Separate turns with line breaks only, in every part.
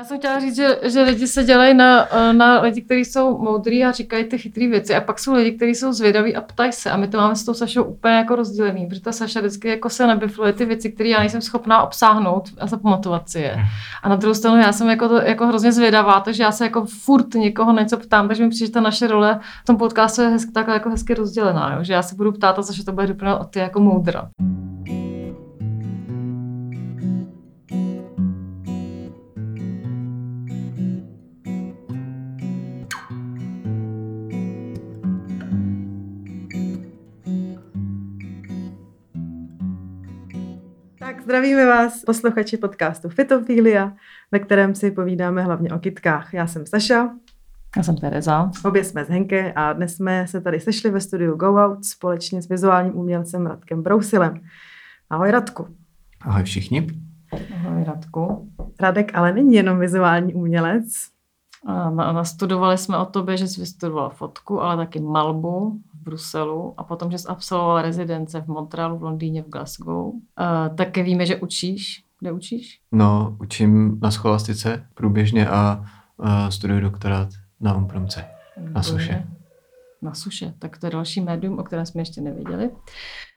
Já jsem chtěla říct, že, že lidi se dělají na, na lidi, kteří jsou moudrý a říkají ty chytré věci. A pak jsou lidi, kteří jsou zvědaví a ptají se. A my to máme s tou Sašou úplně jako rozdělený, protože ta Saša vždycky jako se nabifluje ty věci, které já nejsem schopná obsáhnout a zapamatovat si je. A na druhou stranu já jsem jako, to, jako hrozně zvědavá, takže já se jako furt někoho něco ptám, takže mi přijde, že ta naše role v tom podcastu je hezky, takhle jako hezky rozdělená. Jo? Že já se budu ptát a Saša to bude doplňovat od ty jako moudra.
Zdravíme vás, posluchači podcastu Fitofilia, ve kterém si povídáme hlavně o kytkách. Já jsem Saša.
Já jsem Tereza.
Obě jsme z Henke a dnes jsme se tady sešli ve studiu Go Out společně s vizuálním umělcem Radkem Brousilem. Ahoj Radku.
Ahoj všichni.
Ahoj Radku.
Radek ale není jenom vizuální umělec.
A nastudovali jsme o tobě, že jsi vystudoval fotku, ale taky malbu, Bruselu a potom, že jsi absolvoval rezidence v Montrealu, v Londýně, v Glasgow. Uh, také víme, že učíš. Kde učíš?
No, učím na scholastice průběžně a uh, studuju doktorát na Umpromce, na suše.
Na suše, tak to je další médium, o kterém jsme ještě nevěděli.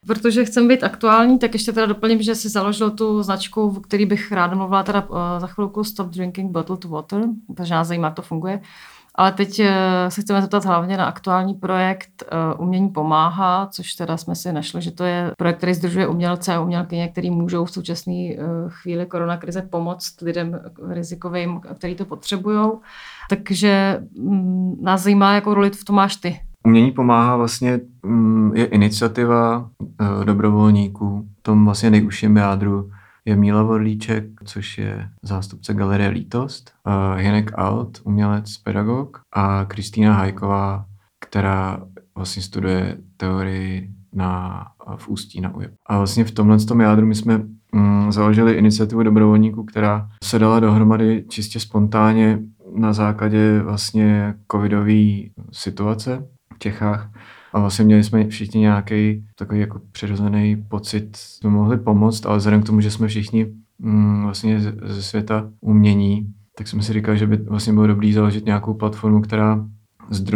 Protože chcem být aktuální, tak ještě teda doplním, že si založil tu značku, v který bych ráda mluvila teda uh, za chvilku Stop Drinking Bottled Water, protože nás zajímá, jak to funguje. Ale teď eh, se chceme zeptat hlavně na aktuální projekt eh, Umění pomáhá, což teda jsme si našli, že to je projekt, který združuje umělce a umělkyně, který můžou v současné eh, chvíli koronakrize pomoct lidem rizikovým, který to potřebují. Takže mm, nás zajímá, jakou roli v tom máš ty.
Umění pomáhá vlastně mm, je iniciativa dobrovolníků v tom vlastně nejužším jádru je Míla Vorlíček, což je zástupce Galerie Lítost, Jenek Alt, umělec, pedagog a Kristýna Hajková, která vlastně studuje teorii na, v Ústí na UJEP. A vlastně v tomhle tom jádru my jsme mm, založili iniciativu dobrovolníků, která se dala dohromady čistě spontánně na základě vlastně covidové situace v Čechách a vlastně měli jsme všichni nějaký takový jako přirozený pocit, jsme mohli pomoct, ale vzhledem k tomu, že jsme všichni mm, vlastně ze světa umění, tak jsme si říkali, že by vlastně bylo dobré založit nějakou platformu, která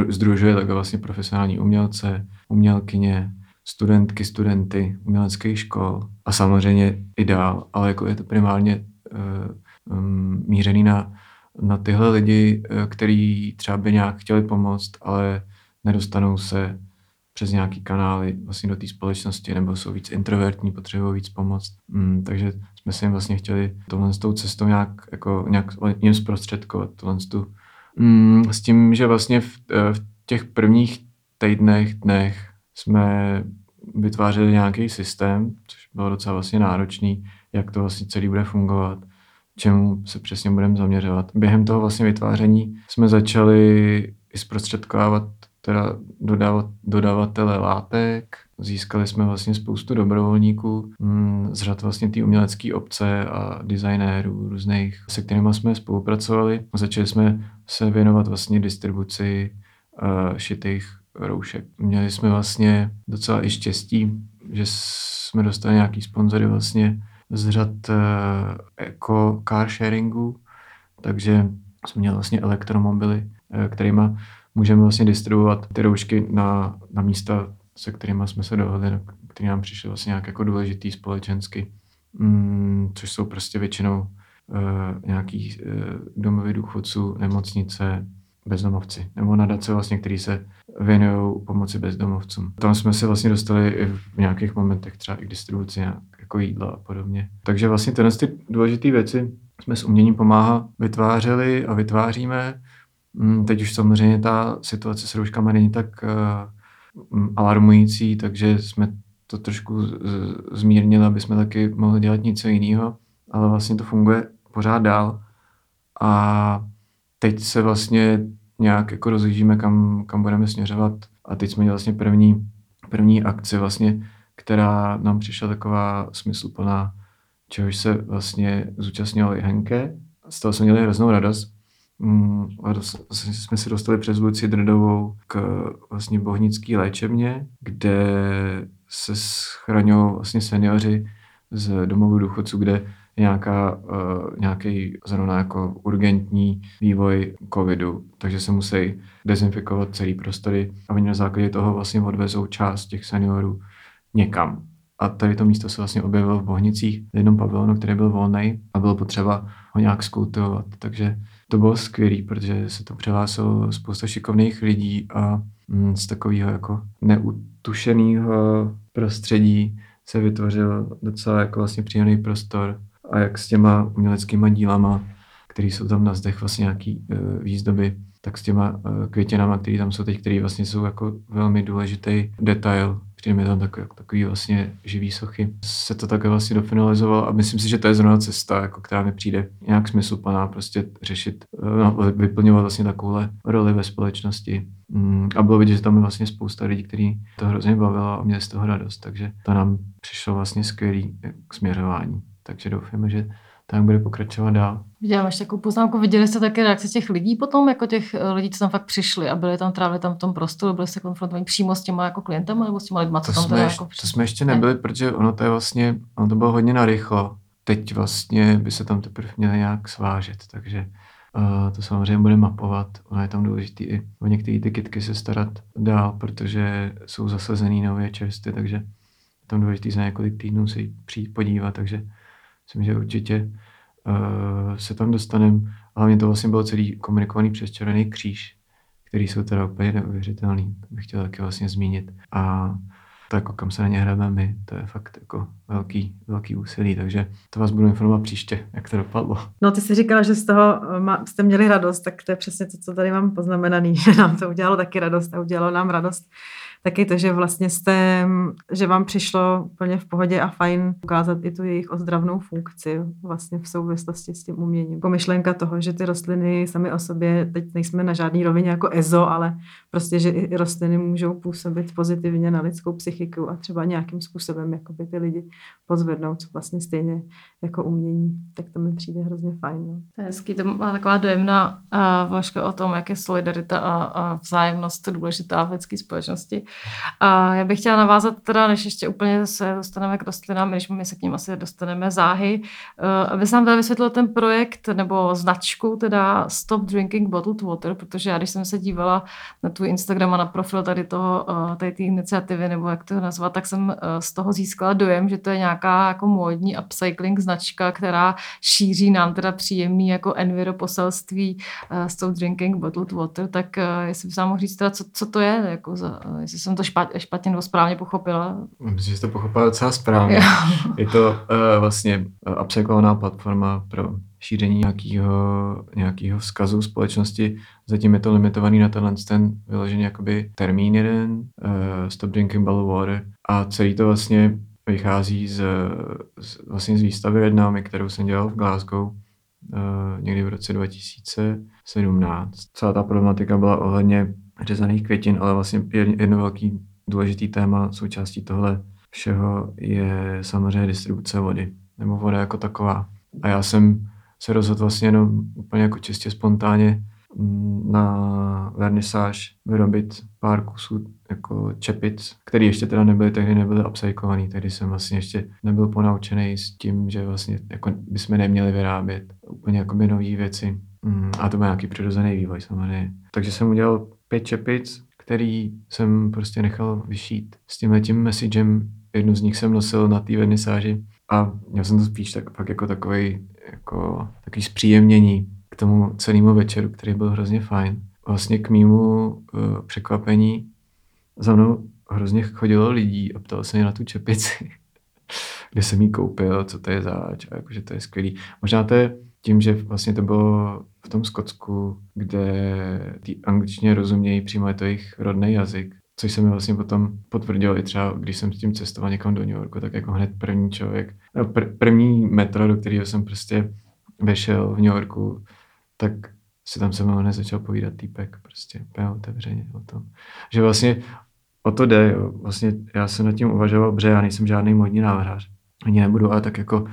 združuje takhle vlastně profesionální umělce, umělkyně, studentky, studenty uměleckých škol a samozřejmě i dál, ale jako je to primárně uh, mířený na, na tyhle lidi, uh, kteří třeba by nějak chtěli pomoct, ale nedostanou se přes nějaký kanály vlastně do té společnosti, nebo jsou víc introvertní, potřebují víc pomoct. Mm, takže jsme si jim vlastně chtěli tohle s tou cestou nějak, jako, nějak jim zprostředkovat tohle tu, mm, s tím, že vlastně v, eh, v těch prvních týdnech, dnech jsme vytvářeli nějaký systém, což bylo docela vlastně náročný, jak to vlastně celý bude fungovat, čemu se přesně budeme zaměřovat. Během toho vlastně vytváření jsme začali i zprostředkovávat teda dodavatele látek. Získali jsme vlastně spoustu dobrovolníků mm, z řad vlastně té umělecké obce a designérů různých, se kterými jsme spolupracovali. Začali jsme se věnovat vlastně distribuci uh, šitých roušek. Měli jsme vlastně docela i štěstí, že jsme dostali nějaký sponzory vlastně z řad jako car sharingu, takže jsme měli vlastně elektromobily, uh, kterýma můžeme vlastně distribuovat ty roušky na, na místa, se kterými jsme se dohodli, které nám přišly vlastně nějak jako důležitý společensky, mm, což jsou prostě většinou uh, nějaký uh, domovy důchodců, nemocnice, bezdomovci, nebo nadace vlastně, který se věnují pomoci bezdomovcům. Tam jsme se vlastně dostali i v nějakých momentech třeba i k distribuci nějak, jako jídla a podobně. Takže vlastně tyhle ty důležité věci jsme s uměním pomáhá vytvářeli a vytváříme teď už samozřejmě ta situace s rouškama není tak uh, alarmující, takže jsme to trošku zmírnili, aby jsme taky mohli dělat něco jiného, ale vlastně to funguje pořád dál. A teď se vlastně nějak jako rozjíždíme, kam, kam budeme směřovat. A teď jsme měli vlastně první, první akci vlastně, která nám přišla taková smysluplná, čehož se vlastně zúčastnil i Henke. Z toho jsme měli hroznou radost, Mm, jsme se dostali přes Luci Drdovou k vlastně bohnický léčebně, kde se schraňují vlastně seniori z domovů důchodců, kde nějaká, uh, nějaký zrovna jako urgentní vývoj covidu, takže se musí dezinfikovat celý prostory a oni na základě toho vlastně odvezou část těch seniorů někam. A tady to místo se vlastně objevilo v Bohnicích, v jednom pavilonu, který byl volný a bylo potřeba ho nějak skultivovat. Takže to bylo skvělé, protože se to přihlásilo spousta šikovných lidí a mm, z takového jako neutušeného prostředí se vytvořil docela jako vlastně příjemný prostor a jak s těma uměleckými dílama, které jsou tam na zdech vlastně nějaký uh, výzdoby, tak s těma uh, květinama, které tam jsou teď, které vlastně jsou jako velmi důležitý detail přijde mi tam takový, takový vlastně živý sochy. Se to také vlastně dofinalizovalo a myslím si, že to je zrovna cesta, jako která mi přijde nějak smysluplná, prostě řešit, no, vyplňovat vlastně takovouhle roli ve společnosti. Mm, a bylo vidět, že tam je vlastně spousta lidí, kteří to hrozně bavilo a měli z toho radost, takže to nám přišlo vlastně skvělý k směřování. Takže doufáme, že tak bude pokračovat dál.
Viděla ještě takovou poznámku, viděli jste také reakce těch lidí potom, jako těch eh, lidí, co tam fakt přišli a byli tam, trávili tam v tom prostoru, byli se konfrontovaní přímo s těma jako klientama nebo s těma lidma, co
to
tam
jsme,
jako
přišli? To jsme ještě nebyli, ne. protože ono to je vlastně, ono to bylo hodně narychlo. Teď vlastně by se tam teprve měli nějak svážet, takže uh, to samozřejmě bude mapovat. Ono je tam důležité i o některé ty kytky se starat dál, protože jsou zasazený nově čerstvě, takže je tam důležité za několik týdnů si přijít podívat, takže myslím, že určitě uh, se tam dostaneme. Hlavně to vlastně bylo celý komunikovaný přes Červený kříž, který jsou teda úplně neuvěřitelný. To bych chtěl taky vlastně zmínit. A to jako kam se na ně hrajeme my, to je fakt jako velký, velký úsilí, takže to vás budu informovat příště, jak to dopadlo.
No ty jsi říkala, že z toho má, jste měli radost, tak to je přesně to, co tady mám poznamenaný, že nám to udělalo taky radost a udělalo nám radost taky to, že vlastně jste, že vám přišlo úplně v pohodě a fajn ukázat i tu jejich ozdravnou funkci vlastně v souvislosti s tím uměním. Jako myšlenka toho, že ty rostliny sami o sobě, teď nejsme na žádný rovině jako EZO, ale prostě, že i rostliny můžou působit pozitivně na lidskou psychiku a třeba nějakým způsobem jakoby ty lidi pozvednout, co vlastně stejně jako umění. Tak to mi přijde hrozně fajn. No.
To je hezký, to má taková dojemná uh, o tom, jak je solidarita a, a vzájemnost důležitá v lidské společnosti. A já bych chtěla navázat teda, než ještě úplně se dostaneme k rostlinám, když my se k ním asi dostaneme záhy, uh, aby se nám teda vysvětlil ten projekt nebo značku, teda Stop Drinking Bottled Water, protože já když jsem se dívala na tvůj Instagram a na profil tady toho, uh, tady té iniciativy, nebo jak to nazvat, tak jsem uh, z toho získala dojem, že to je nějaká jako módní upcycling značka, která šíří nám teda příjemný jako enviro poselství Stop Drinking Bottled Water, tak jestli bych mohl říct teda, co, co to je, jako za, uh, jestli jsem to špat, špatně nebo správně pochopila.
Myslím, že to pochopila docela správně. je to uh, vlastně uh, upcyclovaná platforma pro šíření nějakého, nějakého vzkazu společnosti. Zatím je to limitovaný na tenhle ten vyložený jakoby termín jeden, uh, Stop Drinking Bottled Water. A celý to vlastně vychází z, z, vlastně z výstavy Vietnámy, kterou jsem dělal v Glasgow uh, někdy v roce 2017. Celá ta problematika byla ohledně řezaných květin, ale vlastně jedno velký důležitý téma součástí tohle všeho je samozřejmě distribuce vody, nebo voda jako taková. A já jsem se rozhodl vlastně jenom úplně jako čistě spontánně mm, na vernisáž vyrobit pár kusů jako čepic, které ještě teda nebyly, tehdy nebyly upcyclovaný, tehdy jsem vlastně ještě nebyl ponaučený s tím, že vlastně jako bychom neměli vyrábět úplně jako nové věci. Mm, a to byl nějaký přirozený vývoj samozřejmě. Takže jsem udělal pět čepic, který jsem prostě nechal vyšít s tím tím messagem. Jednu z nich jsem nosil na té vernisáži a měl jsem to spíš tak, pak jako takový jako takový zpříjemnění k tomu celému večeru, který byl hrozně fajn. Vlastně k mýmu uh, překvapení za mnou hrozně chodilo lidí a ptalo se mě na tu čepici, kde jsem ji koupil, co to je zač a jakože to je skvělý. Možná to je tím, že vlastně to bylo v tom Skotsku, kde ty angličtině rozumějí přímo je to jejich rodný jazyk, což se mi vlastně potom potvrdilo i třeba, když jsem s tím cestoval někam do New Yorku, tak jako hned první člověk, no, pr- první metro, do kterého jsem prostě vešel v New Yorku, tak si tam se mnou hned začal povídat týpek, prostě úplně otevřeně o tom. Že vlastně o to jde, jo. Vlastně já jsem nad tím uvažoval, protože já nejsem žádný modní návrhář. Ani nebudu, ale tak jako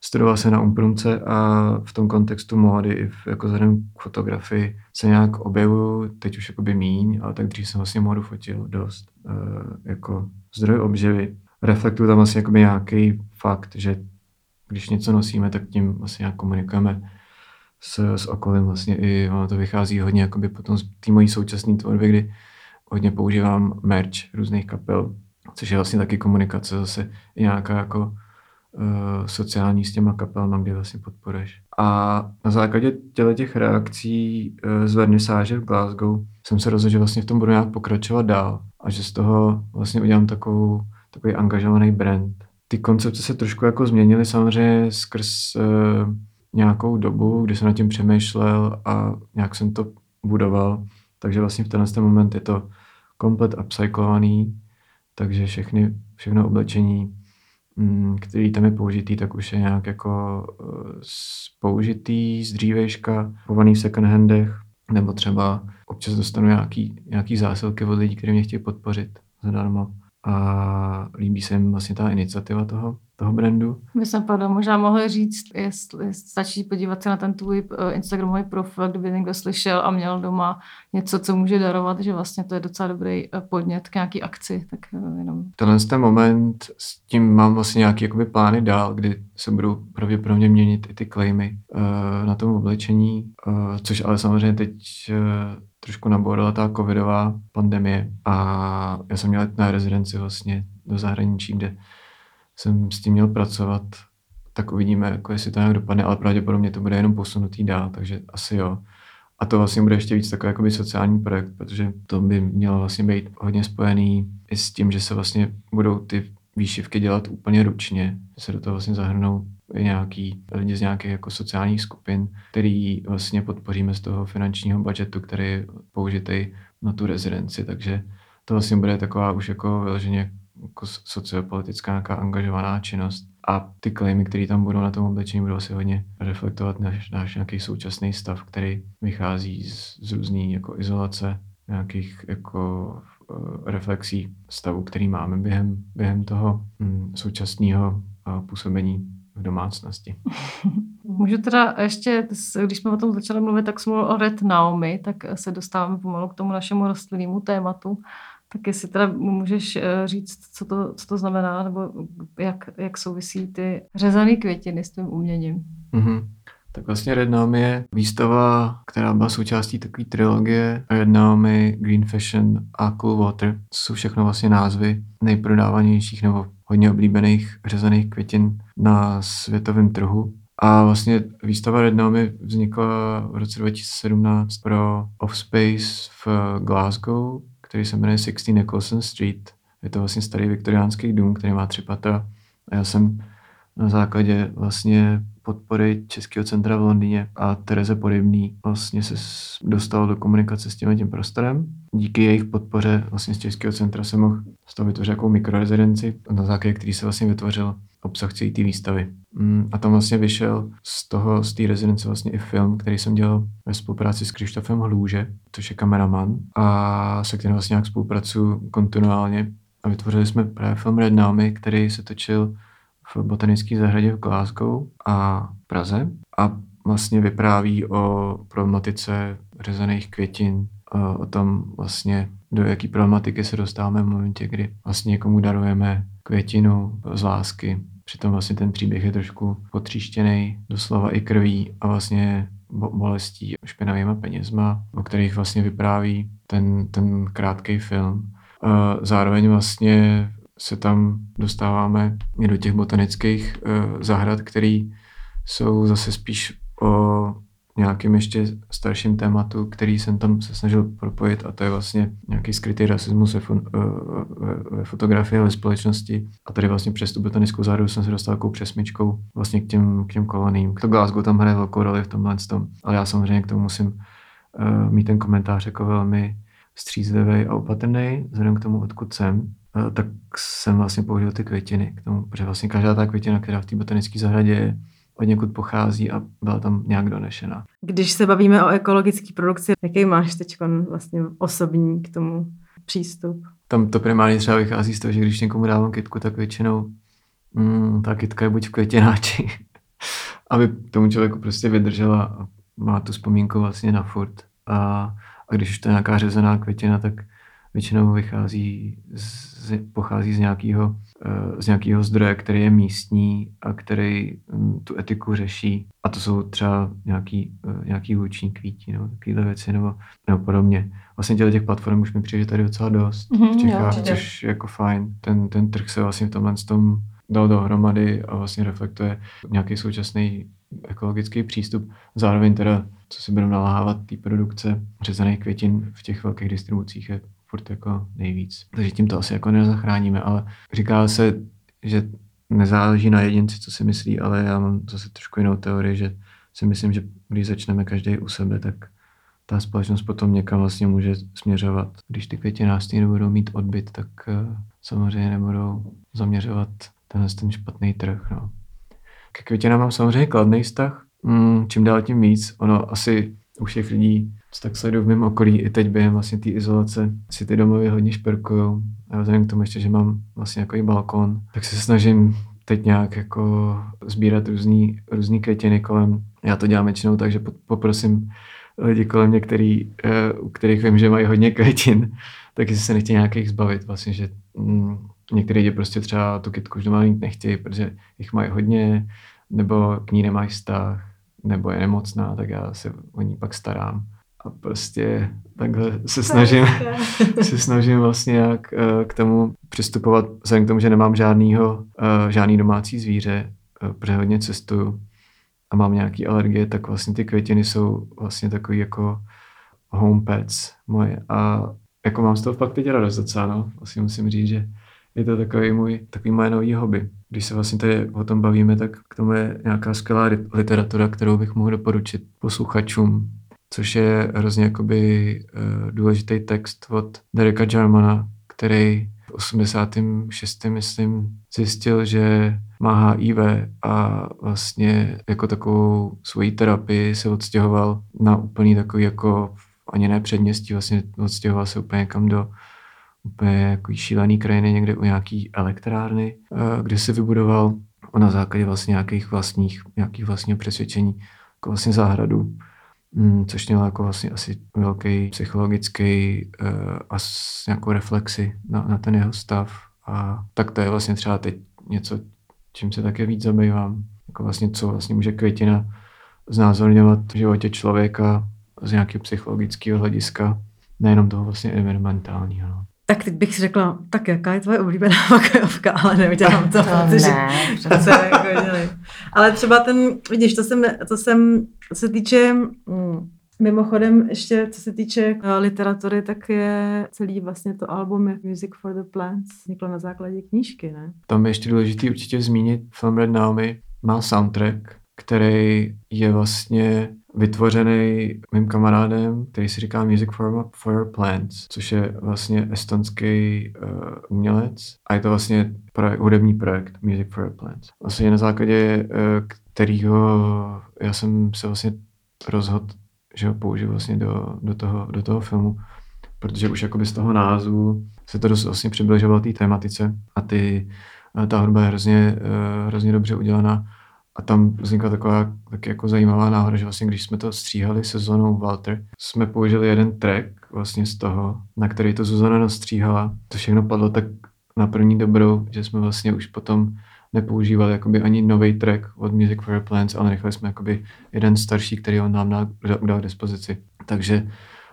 studoval se na Umprumce a v tom kontextu módy i v, jako vzhledem k fotografii se nějak objevuju, teď už jakoby míň, ale tak dřív jsem vlastně módu fotil dost e, jako zdroj obživy. Reflektuju tam vlastně jakoby nějaký fakt, že když něco nosíme, tak tím vlastně nějak komunikujeme s, s okolím vlastně i ono to vychází hodně jakoby potom z té mojí současné tvorby, kdy hodně používám merch různých kapel, což je vlastně taky komunikace zase nějaká jako uh, sociální s těma kapelama, kde vlastně podporuješ. A na základě těle těch reakcí uh, z vernisáže v Glasgow jsem se rozhodl, že vlastně v tom budu nějak pokračovat dál a že z toho vlastně udělám takovou, takový angažovaný brand. Ty koncepce se trošku jako změnily samozřejmě skrz uh, nějakou dobu, kdy jsem nad tím přemýšlel a nějak jsem to budoval. Takže vlastně v tenhle moment je to komplet upcyklovaný, takže všechny, všechno oblečení, který tam je použitý, tak už je nějak jako uh, použitý z dřívejška, chovaný v second handech, nebo třeba občas dostanu nějaký, nějaký zásilky od lidí, kteří mě chtějí podpořit zadarmo. A líbí se jim vlastně ta iniciativa toho, toho brandu.
My jsme potom možná mohli říct, jestli stačí podívat se na ten tvůj eh, Instagramový profil, kdyby někdo slyšel a měl doma něco, co může darovat, že vlastně to je docela dobrý eh, podnět k nějaký akci. Tak eh, jenom.
Tenhle ten moment, s tím mám vlastně nějaké jakoby plány dál, kdy se budou pravděpodobně měnit i ty claimy uh, na tom oblečení, uh, což ale samozřejmě teď uh, trošku nabourala ta covidová pandemie a já jsem měl na rezidenci vlastně do zahraničí, kde jsem s tím měl pracovat, tak uvidíme, jako jestli to nějak dopadne, ale pravděpodobně to bude jenom posunutý dál, takže asi jo. A to vlastně bude ještě víc takový jakoby sociální projekt, protože to by mělo vlastně být hodně spojený i s tím, že se vlastně budou ty výšivky dělat úplně ručně, že se do toho vlastně zahrnou i nějaký lidi z nějakých jako sociálních skupin, který vlastně podpoříme z toho finančního budžetu, který je použitý na tu rezidenci, takže to vlastně bude taková už jako vyloženě jako sociopolitická nějaká angažovaná činnost. A ty klejmy, které tam budou na tom oblečení, budou asi hodně reflektovat náš, náš nějaký současný stav, který vychází z, z různé jako izolace, nějakých jako uh, reflexí stavu, který máme během, během toho um, současného uh, působení v domácnosti.
Můžu teda ještě, když jsme o tom začali mluvit, tak jsme o Red Naomi, tak se dostáváme pomalu k tomu našemu rostlinnému tématu. Tak jestli teda můžeš eh, říct, co to, co to znamená, nebo jak, jak souvisí ty řezané květiny s tím uměním.
Mm-hmm. Tak vlastně Red Naomi je výstava, která byla součástí takové trilogie Red Naomi, Green Fashion a Cool Water. To jsou všechno vlastně názvy nejprodávanějších nebo hodně oblíbených řezaných květin na světovém trhu. A vlastně výstava Red Naomi vznikla v roce 2017 pro Offspace v Glasgow, který se jmenuje 16 Nicholson Street. Je to vlastně starý viktoriánský dům, který má tři patra. A já jsem na základě vlastně podpory Českého centra v Londýně a Tereze Podobný vlastně se dostal do komunikace s tím tím prostorem. Díky jejich podpoře vlastně z Českého centra se mohl z toho vytvořit jako mikrorezidenci, na základě který se vlastně vytvořil obsah celé té výstavy. Mm, a tam vlastně vyšel z toho, z té rezidence vlastně i film, který jsem dělal ve spolupráci s Krištofem Hlůže, což je kameraman, a se kterým vlastně nějak spolupracuju kontinuálně. A vytvořili jsme právě film Red Naomi, který se točil v botanické zahradě v Glasgow a Praze a vlastně vypráví o problematice řezaných květin, o tom vlastně do jaký problematiky se dostáváme v momentě, kdy vlastně někomu darujeme květinu z lásky. Přitom vlastně ten příběh je trošku potříštěný, doslova i krví a vlastně bolestí špinavýma penězma, o kterých vlastně vypráví ten, ten krátký film. Zároveň vlastně se tam dostáváme i do těch botanických uh, zahrad, které jsou zase spíš o nějakým ještě starším tématu, který jsem tam se snažil propojit a to je vlastně nějaký skrytý rasismus ve, uh, ve, ve fotografii ve společnosti. A tady vlastně přes tu botanickou zahradu jsem se dostal takovou přesmičkou vlastně k těm, k těm koloním. To Glasgow tam hraje velkou roli v tomhle tom, ale já samozřejmě k tomu musím uh, mít ten komentář jako velmi střízlivý a opatrný, vzhledem k tomu, odkud jsem. Eh, tak jsem vlastně použil ty květiny k tomu, protože vlastně každá ta květina, která v té botanické zahradě je, od někud pochází a byla tam nějak donešena.
Když se bavíme o ekologické produkci, jaký máš teď vlastně osobní k tomu přístup?
Tam to primárně třeba vychází z toho, že když někomu dávám kytku, tak většinou mm, ta kytka je buď v květináči, aby tomu člověku prostě vydržela a má tu vzpomínku vlastně na furt. A, a když už to je nějaká řezaná květina, tak většinou vychází z, pochází z nějakého, z nějakého zdroje, který je místní a který hm, tu etiku řeší. A to jsou třeba nějaký, nějaký hůční kvítí nebo takovéhle věci nebo, nebo podobně. Vlastně těch, těch platform už mi přijde tady docela dost mm-hmm, v Čechách, jo, což je jako fajn. Ten, ten trh se vlastně v tomhle tom dal dohromady a vlastně reflektuje nějaký současný ekologický přístup. Zároveň teda, co si budeme naláhávat, té produkce řezaných květin v těch velkých distribucích je furt jako nejvíc. Takže tím to asi jako nezachráníme, ale říká se, že nezáleží na jedinci, co si myslí, ale já mám zase trošku jinou teorii, že si myslím, že když začneme každý u sebe, tak ta společnost potom někam vlastně může směřovat. Když ty květinářství nebudou mít odbyt, tak uh, samozřejmě nebudou zaměřovat tenhle ten špatný trh. No. Ke květinám mám samozřejmě kladný vztah, mm, čím dál tím víc. Ono asi u všech lidí, tak sleduju v mém okolí, i teď během vlastně té izolace, si ty domovy hodně šperkujou. A vzhledem k tomu ještě, že mám vlastně jako i balkon, tak se snažím teď nějak jako sbírat různý, různý květiny kolem. Já to dělám většinou tak, že poprosím lidi kolem mě, který, eh, u kterých vím, že mají hodně květin, tak si se nechtějí nějakých zbavit. Vlastně, že mm, některý lidi prostě třeba tu kytku už doma mít nechtějí, protože jich mají hodně, nebo k ní nemají vztah, nebo je nemocná, tak já se o ní pak starám. A prostě takhle se snažím, se snažím vlastně jak eh, k tomu přistupovat, vzhledem k tomu, že nemám žádnýho, eh, žádný domácí zvíře, protože hodně cestuju, a mám nějaký alergie, tak vlastně ty květiny jsou vlastně takový jako home pets moje. A jako mám z toho fakt teď radost docela, no. Vlastně musím říct, že je to takový můj, takový moje nový hobby. Když se vlastně tady o tom bavíme, tak k tomu je nějaká skvělá literatura, kterou bych mohl doporučit posluchačům, což je hrozně jakoby uh, důležitý text od Dereka Jarmana, který v 86. myslím zjistil, že má HIV a vlastně jako takovou svoji terapii se odstěhoval na úplný takový jako ani ne předměstí, vlastně odstěhoval se úplně kam do úplně jako šílený krajiny někde u nějaký elektrárny, eh, kde se vybudoval na základě vlastně nějakých vlastních, nějakých vlastního přesvědčení jako vlastně záhradu, mm, což mělo jako vlastně asi velký psychologický uh, a s nějakou reflexi na, na ten jeho stav. A tak to je vlastně třeba teď něco, čím se také víc zabývám. Jako vlastně, co vlastně může květina znázorňovat v životě člověka z nějakého psychologického hlediska, nejenom toho vlastně environmentálního. No.
Tak teď bych si řekla, tak jaká je tvoje oblíbená hokejovka, ale neudělám to, to protože
ne,
to Ale třeba ten, vidíš, to jsem, to jsem, co se týče, mm, mimochodem ještě, co se týče uh, literatury, tak je celý vlastně to album Music for the Plants vzniklo na základě knížky, ne?
Tam je ještě důležité určitě zmínit film Red Naomi, má soundtrack, který je vlastně vytvořený mým kamarádem, který si říká Music for, for Plants, což je vlastně estonský uh, umělec. A je to vlastně projekt, hudební projekt Music for Plants. Vlastně na základě uh, kterého já jsem se vlastně rozhodl, že ho použiju vlastně do, do, toho, do toho filmu, protože už jakoby z toho názvu se to dost vlastně přibližovalo té tématice a ty, ta hudba je hrozně, uh, hrozně dobře udělaná a tam vznikla taková tak jako zajímavá náhoda, že vlastně když jsme to stříhali se Zonou Walter, jsme použili jeden track vlastně z toho, na který to Zuzana nastříhala. To všechno padlo tak na první dobrou, že jsme vlastně už potom nepoužívali jakoby ani nový track od Music for Plants, ale nechali jsme jakoby jeden starší, který on nám dal, dal k dispozici. Takže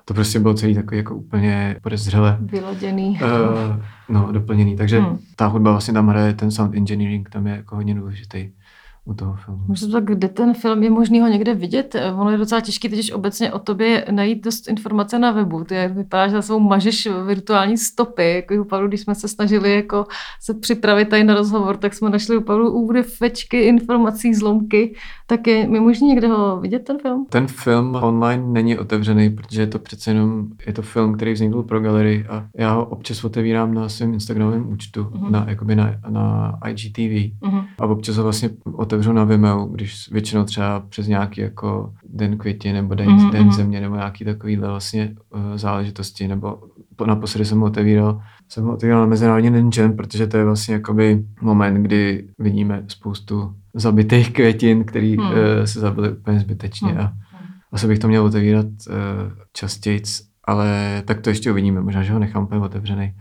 to prostě bylo celý takový jako úplně podezřele.
Vyladěný.
Uh, no, doplněný. Takže hmm. ta hudba vlastně tam hraje, ten sound engineering tam je jako hodně důležitý u toho filmu.
Můžu tak, kde ten film je možný ho někde vidět? Ono je docela těžké teď obecně o tobě najít dost informace na webu. Ty vypadá, že za svou mažeš virtuální stopy. Jako u Pavlu, když jsme se snažili jako se připravit tady na rozhovor, tak jsme našli u Pavlu úryvečky, informací, zlomky. Tak je mi možný někde ho vidět ten film?
Ten film online není otevřený, protože je to přece jenom je to film, který vznikl pro galerii a já ho občas otevírám na svém Instagramovém účtu, uh-huh. na, jakoby na, na IGTV uh-huh. a občas ho vlastně otevírám otevřu na Vimeo, když většinou třeba přes nějaký jako den květě nebo den, mm-hmm. den země nebo nějaký takovýhle vlastně uh, záležitosti, nebo naposledy jsem ho otevíral, jsem ho otevíral na Mezinárodní den žen, protože to je vlastně jakoby moment, kdy vidíme spoustu zabitých květin, který mm. uh, se zabily úplně zbytečně mm. a asi bych to měl otevírat uh, častěji ale tak to ještě uvidíme, možná, že ho nechám úplně otevřený.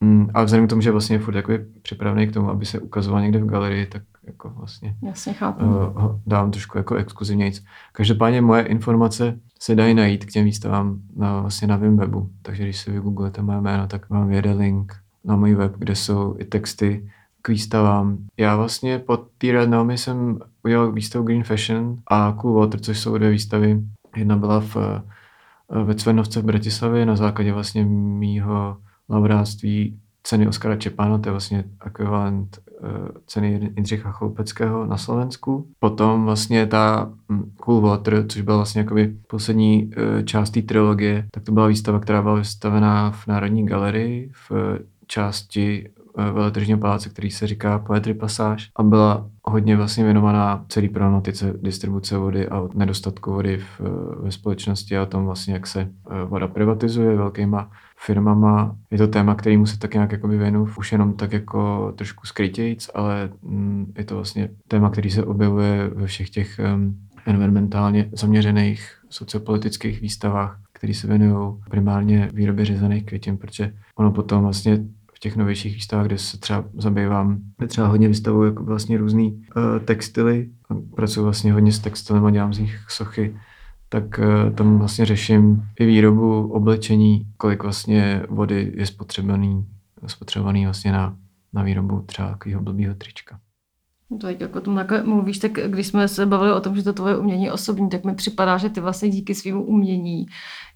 Mm, ale vzhledem k tomu, že vlastně je furt jakoby připravený k tomu, aby se ukazoval někde v galerii, tak jako vlastně
Jasně, chápu.
uh, dám trošku jako exkluzivnějc. Každopádně moje informace se dají najít k těm výstavám na, vlastně na mém webu, takže když si vygooglete moje jméno, tak vám vyjede link na můj web, kde jsou i texty k výstavám. Já vlastně pod té Red Naomi jsem udělal výstavu Green Fashion a Cool Water, což jsou dvě výstavy. Jedna byla v, eh, ve Cvernovce v Bratislavě na základě vlastně mýho laureátství ceny Oskara Čepána, to je vlastně ekvivalent ceny Jindřicha Chloupeckého na Slovensku. Potom vlastně ta hm, Cool Water, což byla vlastně jakoby poslední uh, část té trilogie, tak to byla výstava, která byla vystavená v Národní galerii v uh, části veletržního paláce, který se říká Poetry Passage a byla hodně vlastně věnovaná celý problematice distribuce vody a nedostatku vody v, ve společnosti a tom vlastně, jak se voda privatizuje velkýma firmama. Je to téma, kterýmu se tak nějak jakoby věnu, už jenom tak jako trošku skrytějíc, ale mm, je to vlastně téma, který se objevuje ve všech těch environmentálně zaměřených sociopolitických výstavách, které se věnují primárně výrobě řezaných květin, protože ono potom vlastně v těch novějších výstavách, kde se třeba zabývám, kde třeba hodně vystavuju jako vlastně různý uh, textily, pracuji vlastně hodně s textilem a dělám z nich sochy, tak uh, tam vlastně řeším i výrobu oblečení, kolik vlastně vody je spotřebovaný, spotřebovaný vlastně na, na výrobu třeba takového blbýho trička.
Tak jako tom takhle mluvíš, tak když jsme se bavili o tom, že to tvoje umění osobní, tak mi připadá, že ty vlastně díky svým umění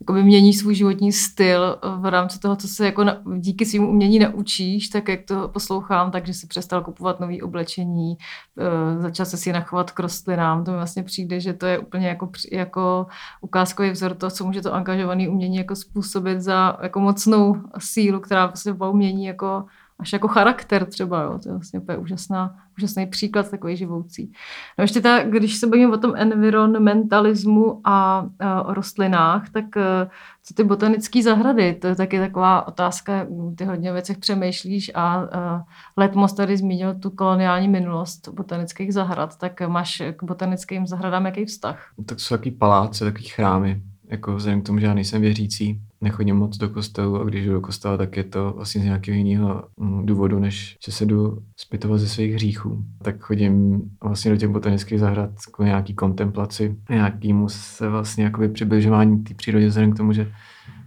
jakoby mění svůj životní styl v rámci toho, co se jako na, díky svým umění naučíš, tak jak to poslouchám, takže si přestal kupovat nový oblečení, e, začal se si nachovat k rostlinám, to mi vlastně přijde, že to je úplně jako, jako ukázkový vzor toho, co může to angažované umění jako způsobit za jako mocnou sílu, která vlastně v umění jako až jako charakter třeba, jo. to je vlastně úplně úžasná, úžasný příklad takový živoucí. No ještě ta, když se bavíme o tom environmentalismu a, a o rostlinách, tak e, co ty botanické zahrady, to je taky taková otázka, ty hodně věcech přemýšlíš a, a Letmos tady zmínil tu koloniální minulost botanických zahrad, tak máš k botanickým zahradám jaký vztah?
Tak jsou takový paláce, takový chrámy, jako vzhledem k tomu, že já nejsem věřící, nechodím moc do kostelu a když jdu do kostela, tak je to vlastně z nějakého jiného mm, důvodu, než že se jdu zpytovat ze svých hříchů. Tak chodím vlastně do těch botanických zahrad k nějaký kontemplaci, nějakýmu se vlastně jakoby přibližování té přírodě vzhledem k tomu, že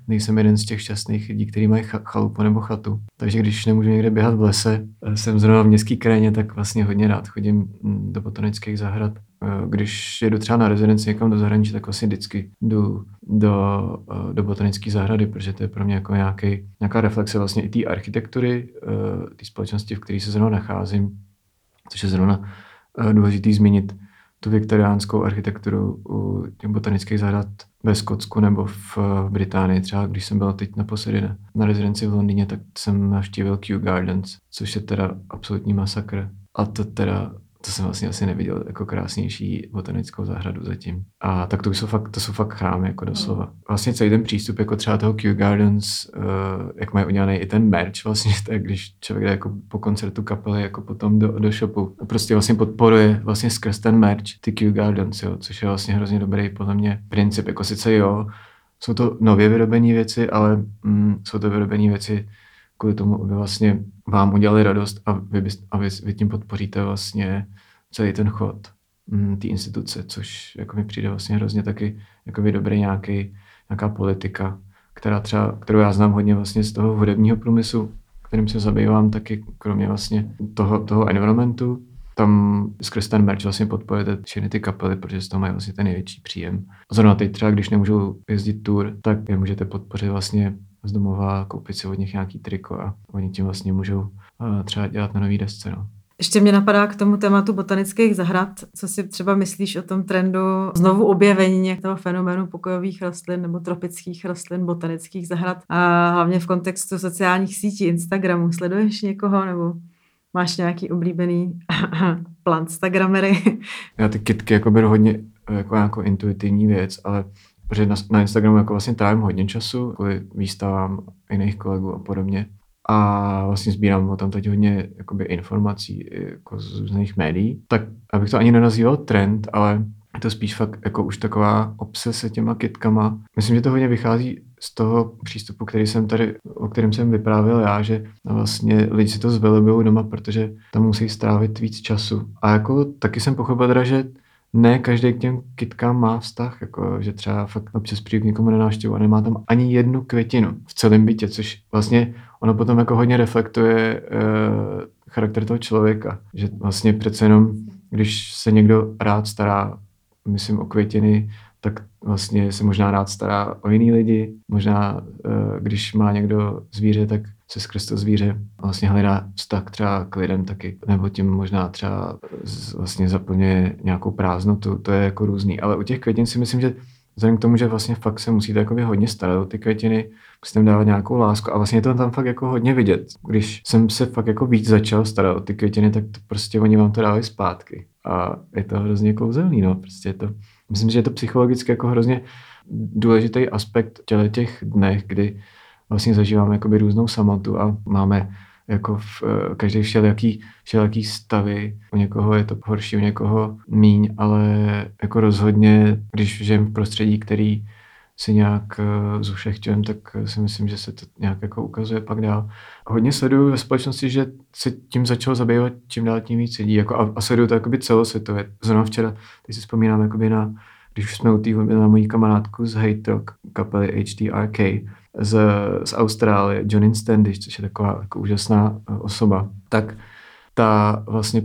nejsem jeden z těch šťastných lidí, kteří mají chalupu nebo chatu. Takže když nemůžu někde běhat v lese, eh, jsem zrovna v městské krajině, tak vlastně hodně rád chodím mm, do botanických zahrad. Eh, když jedu třeba na rezidenci někam do zahraničí, tak vlastně vždycky jdu do, eh, do botanické zahrady, protože to je pro mě jako nějaký, nějaká reflexe vlastně i té architektury, té společnosti, v které se zrovna nacházím, což je zrovna důležitý zmínit tu viktoriánskou architekturu u těch botanických zahrad ve Skotsku nebo v, v Británii. Třeba když jsem byl teď naposledy na, na rezidenci v Londýně, tak jsem navštívil Kew Gardens, což je teda absolutní masakr. A to teda to jsem vlastně asi neviděl jako krásnější botanickou zahradu zatím. A tak to jsou fakt, to jsou fakt chrámy, jako doslova. Vlastně celý ten přístup, jako třeba toho Kew Gardens, uh, jak mají udělaný i ten merch vlastně, tak když člověk jde jako po koncertu kapely, jako potom do, do shopu, a prostě vlastně podporuje vlastně skrz ten merch ty Kew Gardens, jo, což je vlastně hrozně dobrý podle mě princip, jako sice jo, jsou to nově vyrobené věci, ale mm, jsou to vyrobené věci kvůli tomu, aby vlastně vám udělali radost a vy, a vy, vy tím podpoříte vlastně celý ten chod mm, té instituce, což jako mi přijde vlastně hrozně taky jako dobrý nějaký, nějaká politika, která třeba, kterou já znám hodně vlastně z toho hudebního průmyslu, kterým se zabývám taky, kromě vlastně toho, toho environmentu, tam skrz ten merch vlastně podporujete všechny ty kapely, protože z toho mají vlastně ten největší příjem. A zrovna teď třeba, když nemůžou jezdit tour, tak je můžete podpořit vlastně z domova, koupit si od nich nějaký triko a oni tím vlastně můžou uh, třeba dělat na nový desce. No.
Ještě mě napadá k tomu tématu botanických zahrad, co si třeba myslíš o tom trendu znovu objevení některého fenoménu pokojových rostlin nebo tropických rostlin, botanických zahrad a hlavně v kontextu sociálních sítí, Instagramu. Sleduješ někoho nebo máš nějaký oblíbený plantstagramery?
Já ty kitky jako beru hodně jako nějakou intuitivní věc, ale protože na, na Instagramu jako vlastně trávím hodně času kvůli výstavám jiných kolegů a podobně. A vlastně sbírám tam teď hodně jakoby, informací jako z různých médií. Tak abych to ani nenazýval trend, ale je to spíš fakt jako už taková obsese těma kitkama. Myslím, že to hodně vychází z toho přístupu, který jsem tady, o kterém jsem vyprávěl já, že vlastně lidi si to zvelibují doma, protože tam musí strávit víc času. A jako taky jsem pochopil že ne každý k těm kytkám má vztah, jako, že třeba fakt občas přijde k někomu na návštěvu a nemá tam ani jednu květinu v celém bytě, což vlastně ono potom jako hodně reflektuje uh, charakter toho člověka, že vlastně přece jenom, když se někdo rád stará, myslím o květiny, tak vlastně se možná rád stará o jiný lidi, možná uh, když má někdo zvíře, tak se skrz to zvíře vlastně hledá vztah třeba k lidem taky, nebo tím možná třeba vlastně zaplňuje nějakou prázdnotu, to je jako různý. Ale u těch květin si myslím, že vzhledem k tomu, že vlastně fakt se musíte jako hodně starat o ty květiny, musíte jim dávat nějakou lásku a vlastně je to tam fakt jako hodně vidět. Když jsem se fakt jako víc začal starat o ty květiny, tak to prostě oni vám to dávají zpátky. A je to hrozně kouzelný, no, prostě je to, myslím, že je to psychologicky jako hrozně důležitý aspekt těle těch dnech, kdy vlastně zažíváme jakoby různou samotu a máme jako v eh, každý všelijaký, všelijaký stavy. U někoho je to horší, u někoho míň, ale jako rozhodně, když žijeme v prostředí, který si nějak uh, zušechťujeme, tak si myslím, že se to nějak jako ukazuje pak dál. Hodně sleduju ve společnosti, že se tím začalo zabývat čím dál tím víc lidí. Jako a, a sleduju to jakoby celosvětově. Zrovna včera, když si vzpomínám jakoby na, když jsme u té na mojí kamarádku z Hate Rock kapely HDRK, z, z Austrálie, John Standish, což je taková jako úžasná eh, osoba, tak ta vlastně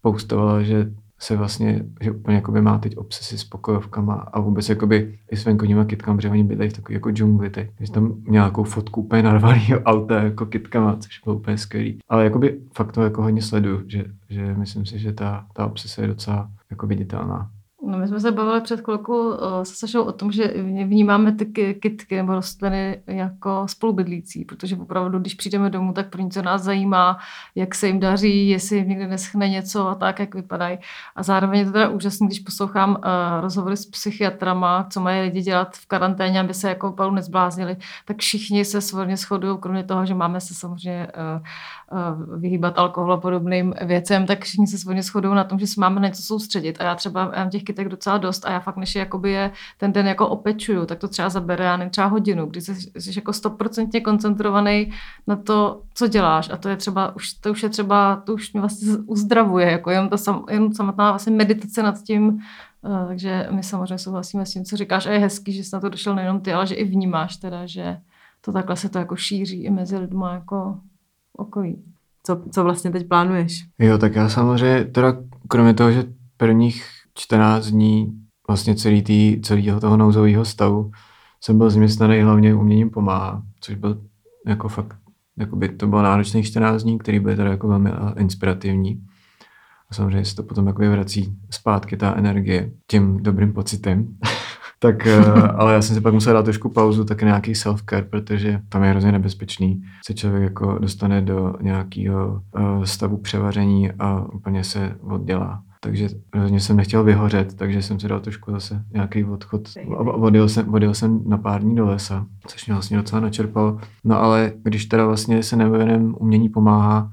postovala, že se vlastně, že úplně jakoby má teď obsesy s pokojovkama a vůbec jakoby i s venkovníma kytkama, protože oni bydlejí v takový jako džungli teď. Takže tam měl nějakou fotku úplně narvaného auta jako kytkama, což bylo úplně skvělý. Ale jakoby fakt to jako hodně sleduju, že, že myslím si, že ta, ta obsese je docela jako viditelná.
No my jsme se bavili před chvilkou se Sašou o tom, že vnímáme ty kytky nebo rostliny jako spolubydlící, protože opravdu, když přijdeme domů, tak první, co nás zajímá, jak se jim daří, jestli jim někde neschne něco a tak, jak vypadají. A zároveň je to teda úžasné, když poslouchám uh, rozhovory s psychiatrama, co mají lidi dělat v karanténě, aby se jako opravdu nezbláznili, tak všichni se svorně shodují, kromě toho, že máme se samozřejmě uh, uh, vyhýbat alkoholu a podobným věcem, tak všichni se svorně shodují na tom, že se máme na něco soustředit. A já třeba já těch kytek docela dost a já fakt, než jakoby je ten den jako opečuju, tak to třeba zabere, já nevím, třeba hodinu, kdy jsi, jsi jako stoprocentně koncentrovaný na to, co děláš a to je třeba, už, to už je třeba, to už mě vlastně uzdravuje, jako jenom, to sam, jenom samotná vlastně meditace nad tím, uh, takže my samozřejmě souhlasíme s tím, co říkáš a je hezký, že jsi na to došel nejenom ty, ale že i vnímáš teda, že to takhle se to jako šíří i mezi lidmi jako okolí.
Co, co vlastně teď plánuješ?
Jo, tak já samozřejmě, teda kromě toho, že prvních 14 dní vlastně celý tý, celého toho nouzového stavu jsem byl změstnaný hlavně uměním pomáhá, což byl jako fakt, jako by to bylo náročných 14 dní, který byly teda jako velmi inspirativní. A samozřejmě se to potom jako vrací zpátky ta energie tím dobrým pocitem. tak, eh, ale já jsem si pak musel dát trošku pauzu, tak nějaký self-care, protože tam je hrozně nebezpečný. Se člověk jako dostane do nějakého eh, stavu převaření a úplně se oddělá takže rozhodně jsem nechtěl vyhořet, takže jsem si dal trošku zase nějaký odchod. Odjel jsem, odjel jsem na pár dní do lesa, což mě vlastně docela načerpalo. No ale když teda vlastně se nevěnem umění pomáhá,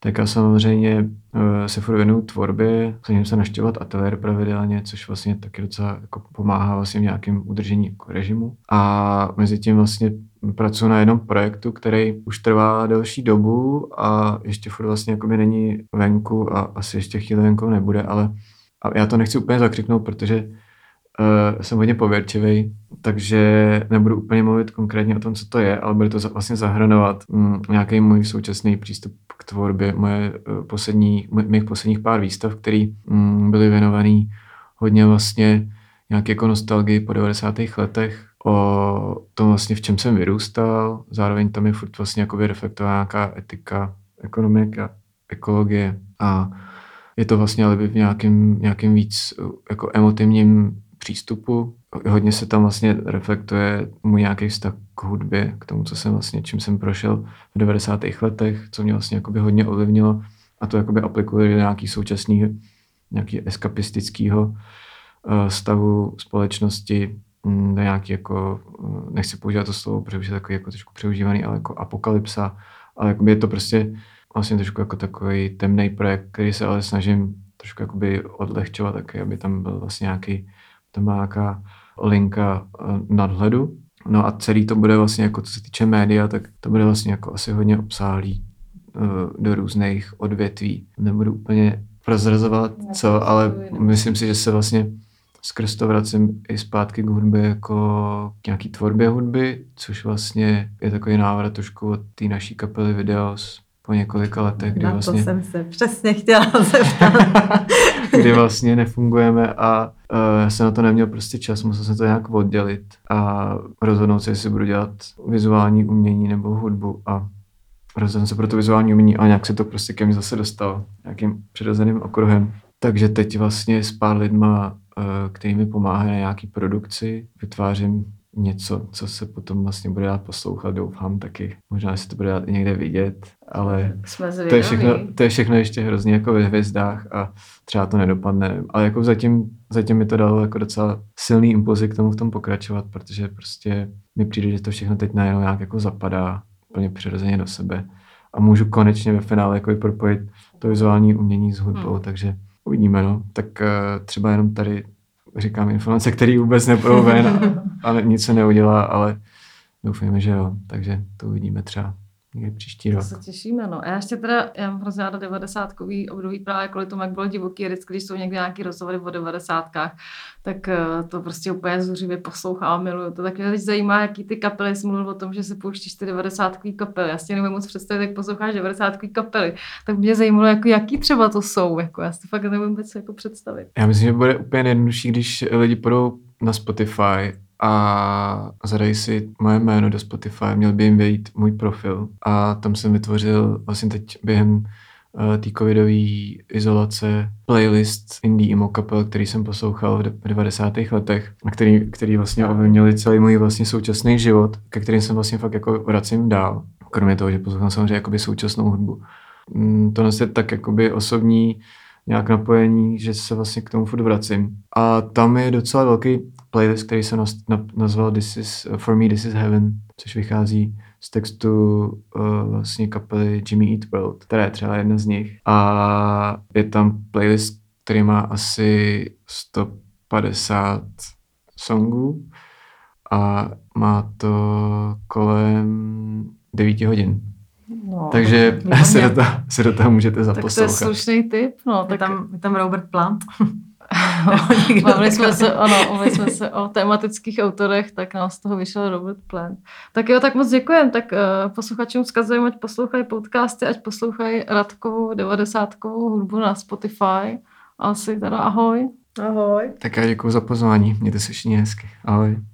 tak já samozřejmě eh, se furt věnuju tvorbě, snažím se naštěvovat ateliér pravidelně, což vlastně taky docela jako pomáhá vlastně v nějakém udržení jako režimu. A mezi tím vlastně pracuji na jednom projektu, který už trvá delší dobu a ještě furt vlastně jako není venku a asi ještě chvíli venku nebude, ale a já to nechci úplně zakřiknout, protože uh, jsem hodně pověrčivý, takže nebudu úplně mluvit konkrétně o tom, co to je, ale bude to vlastně zahrnovat um, nějaký můj současný přístup k tvorbě, moje uh, poslední, mých posledních pár výstav, které um, byly věnované hodně vlastně nějaké jako nostalgii po 90. letech, o tom vlastně, v čem jsem vyrůstal, zároveň tam je furt vlastně jako reflektovaná nějaká etika, ekonomika, ekologie a je to vlastně ale v nějakém, nějakým víc jako emotivním přístupu. Hodně se tam vlastně reflektuje můj nějaký vztah k hudbě, k tomu, co jsem vlastně, čím jsem prošel v 90. letech, co mě vlastně jakoby hodně ovlivnilo a to jakoby aplikuje do nějaký současný, nějaký eskapistického eh, stavu společnosti, do nějaký jako, eh, nechci používat to slovo, protože už je takový jako trošku přeužívaný, ale jako apokalypsa, ale je to prostě vlastně trošku jako takový temný projekt, který se ale snažím trošku jakoby odlehčovat taky, aby tam byl vlastně nějaký, tam má nějaká linka eh, nadhledu No a celý to bude vlastně, jako co se týče média, tak to bude vlastně jako asi hodně obsáhlý uh, do různých odvětví. Nebudu úplně prozrazovat, co, ale myslím si, že se vlastně skrz to vracím i zpátky k hudbě jako k nějaký tvorbě hudby, což vlastně je takový návrat trošku od té naší kapely Videos po několika letech, kdy
Na
vlastně...
to jsem se přesně chtěla zeptat.
kdy vlastně nefungujeme a uh, já jsem na to neměl prostě čas, musel jsem to nějak oddělit a rozhodnout se, jestli budu dělat vizuální umění nebo hudbu a rozhodl se pro to vizuální umění a nějak se to prostě ke mně zase dostalo nějakým přirozeným okruhem. Takže teď vlastně s pár lidma, který mi pomáhají na nějaký produkci, vytvářím něco, co se potom vlastně bude dát poslouchat, doufám taky. Možná se to bude dát i někde vidět, ale
Jsme
to je, všechno, to je všechno ještě hrozně jako ve hvězdách a třeba to nedopadne. nevím. Ale jako zatím, zatím mi to dalo jako docela silný impulzy k tomu v tom pokračovat, protože prostě mi přijde, že to všechno teď najednou nějak jako zapadá úplně přirozeně do sebe a můžu konečně ve finále jako propojit to vizuální umění s hudbou, hmm. takže uvidíme, no. Tak uh, třeba jenom tady říkám informace, které vůbec nebudou ven a, a nic se neudělá, ale doufujeme, že jo. Takže to uvidíme třeba někdy příští
To
rok.
se těšíme, no. A já ještě teda, já mám hrozně ráda 90 období právě kvůli tomu, jak bylo divoký, vždycky, když jsou někde nějaký rozhovory o 90 tak eh, to prostě úplně zuřivě poslouchám, miluju to. Tak mě teď zajímá, jaký ty kapely, jsi mluvil o tom, že se pouštíš ty 90 kapely. Já si nevím moc představit, jak posloucháš 90 kapely. Tak mě zajímalo, jako, jaký třeba to jsou. Jako, já si to fakt nevím vůbec jako představit.
Já myslím, že bude úplně jednodušší, když lidi půjdou na Spotify a zadají si moje jméno do Spotify, měl by jim vejít můj profil a tam jsem vytvořil vlastně teď během uh, té covidové izolace playlist indie emo kapel, který jsem poslouchal v 90. letech a který, který vlastně ovlivnili celý můj vlastně současný život, ke kterým jsem vlastně fakt jako vracím dál. Kromě toho, že poslouchám samozřejmě jakoby současnou hudbu. Mm, To je tak jakoby osobní nějak napojení, že se vlastně k tomu furt vracím. A tam je docela velký playlist, který jsem na- nazval This is, For Me This is Heaven, což vychází z textu uh, vlastně kapely Jimmy Eat World, která je třeba jedna z nich. A je tam playlist, který má asi 150 songů a má to kolem 9 hodin.
No,
Takže
výborně.
se do, toho, se do toho můžete
tak to je
zaposlouchat.
slušný tip. No,
Je
tak
tam, je tam Robert Plant.
Bavili jsme se, ano, bavili jsme se o tematických autorech, tak nám z toho vyšel Robert Plant. Tak jo, tak moc děkujem. Tak uh, posluchačům vzkazujeme, ať poslouchají podcasty, ať poslouchají Radkovou 90 hudbu na Spotify. Asi teda ahoj.
Ahoj.
Tak já děkuji za pozvání. Mějte se všichni hezky. Ahoj.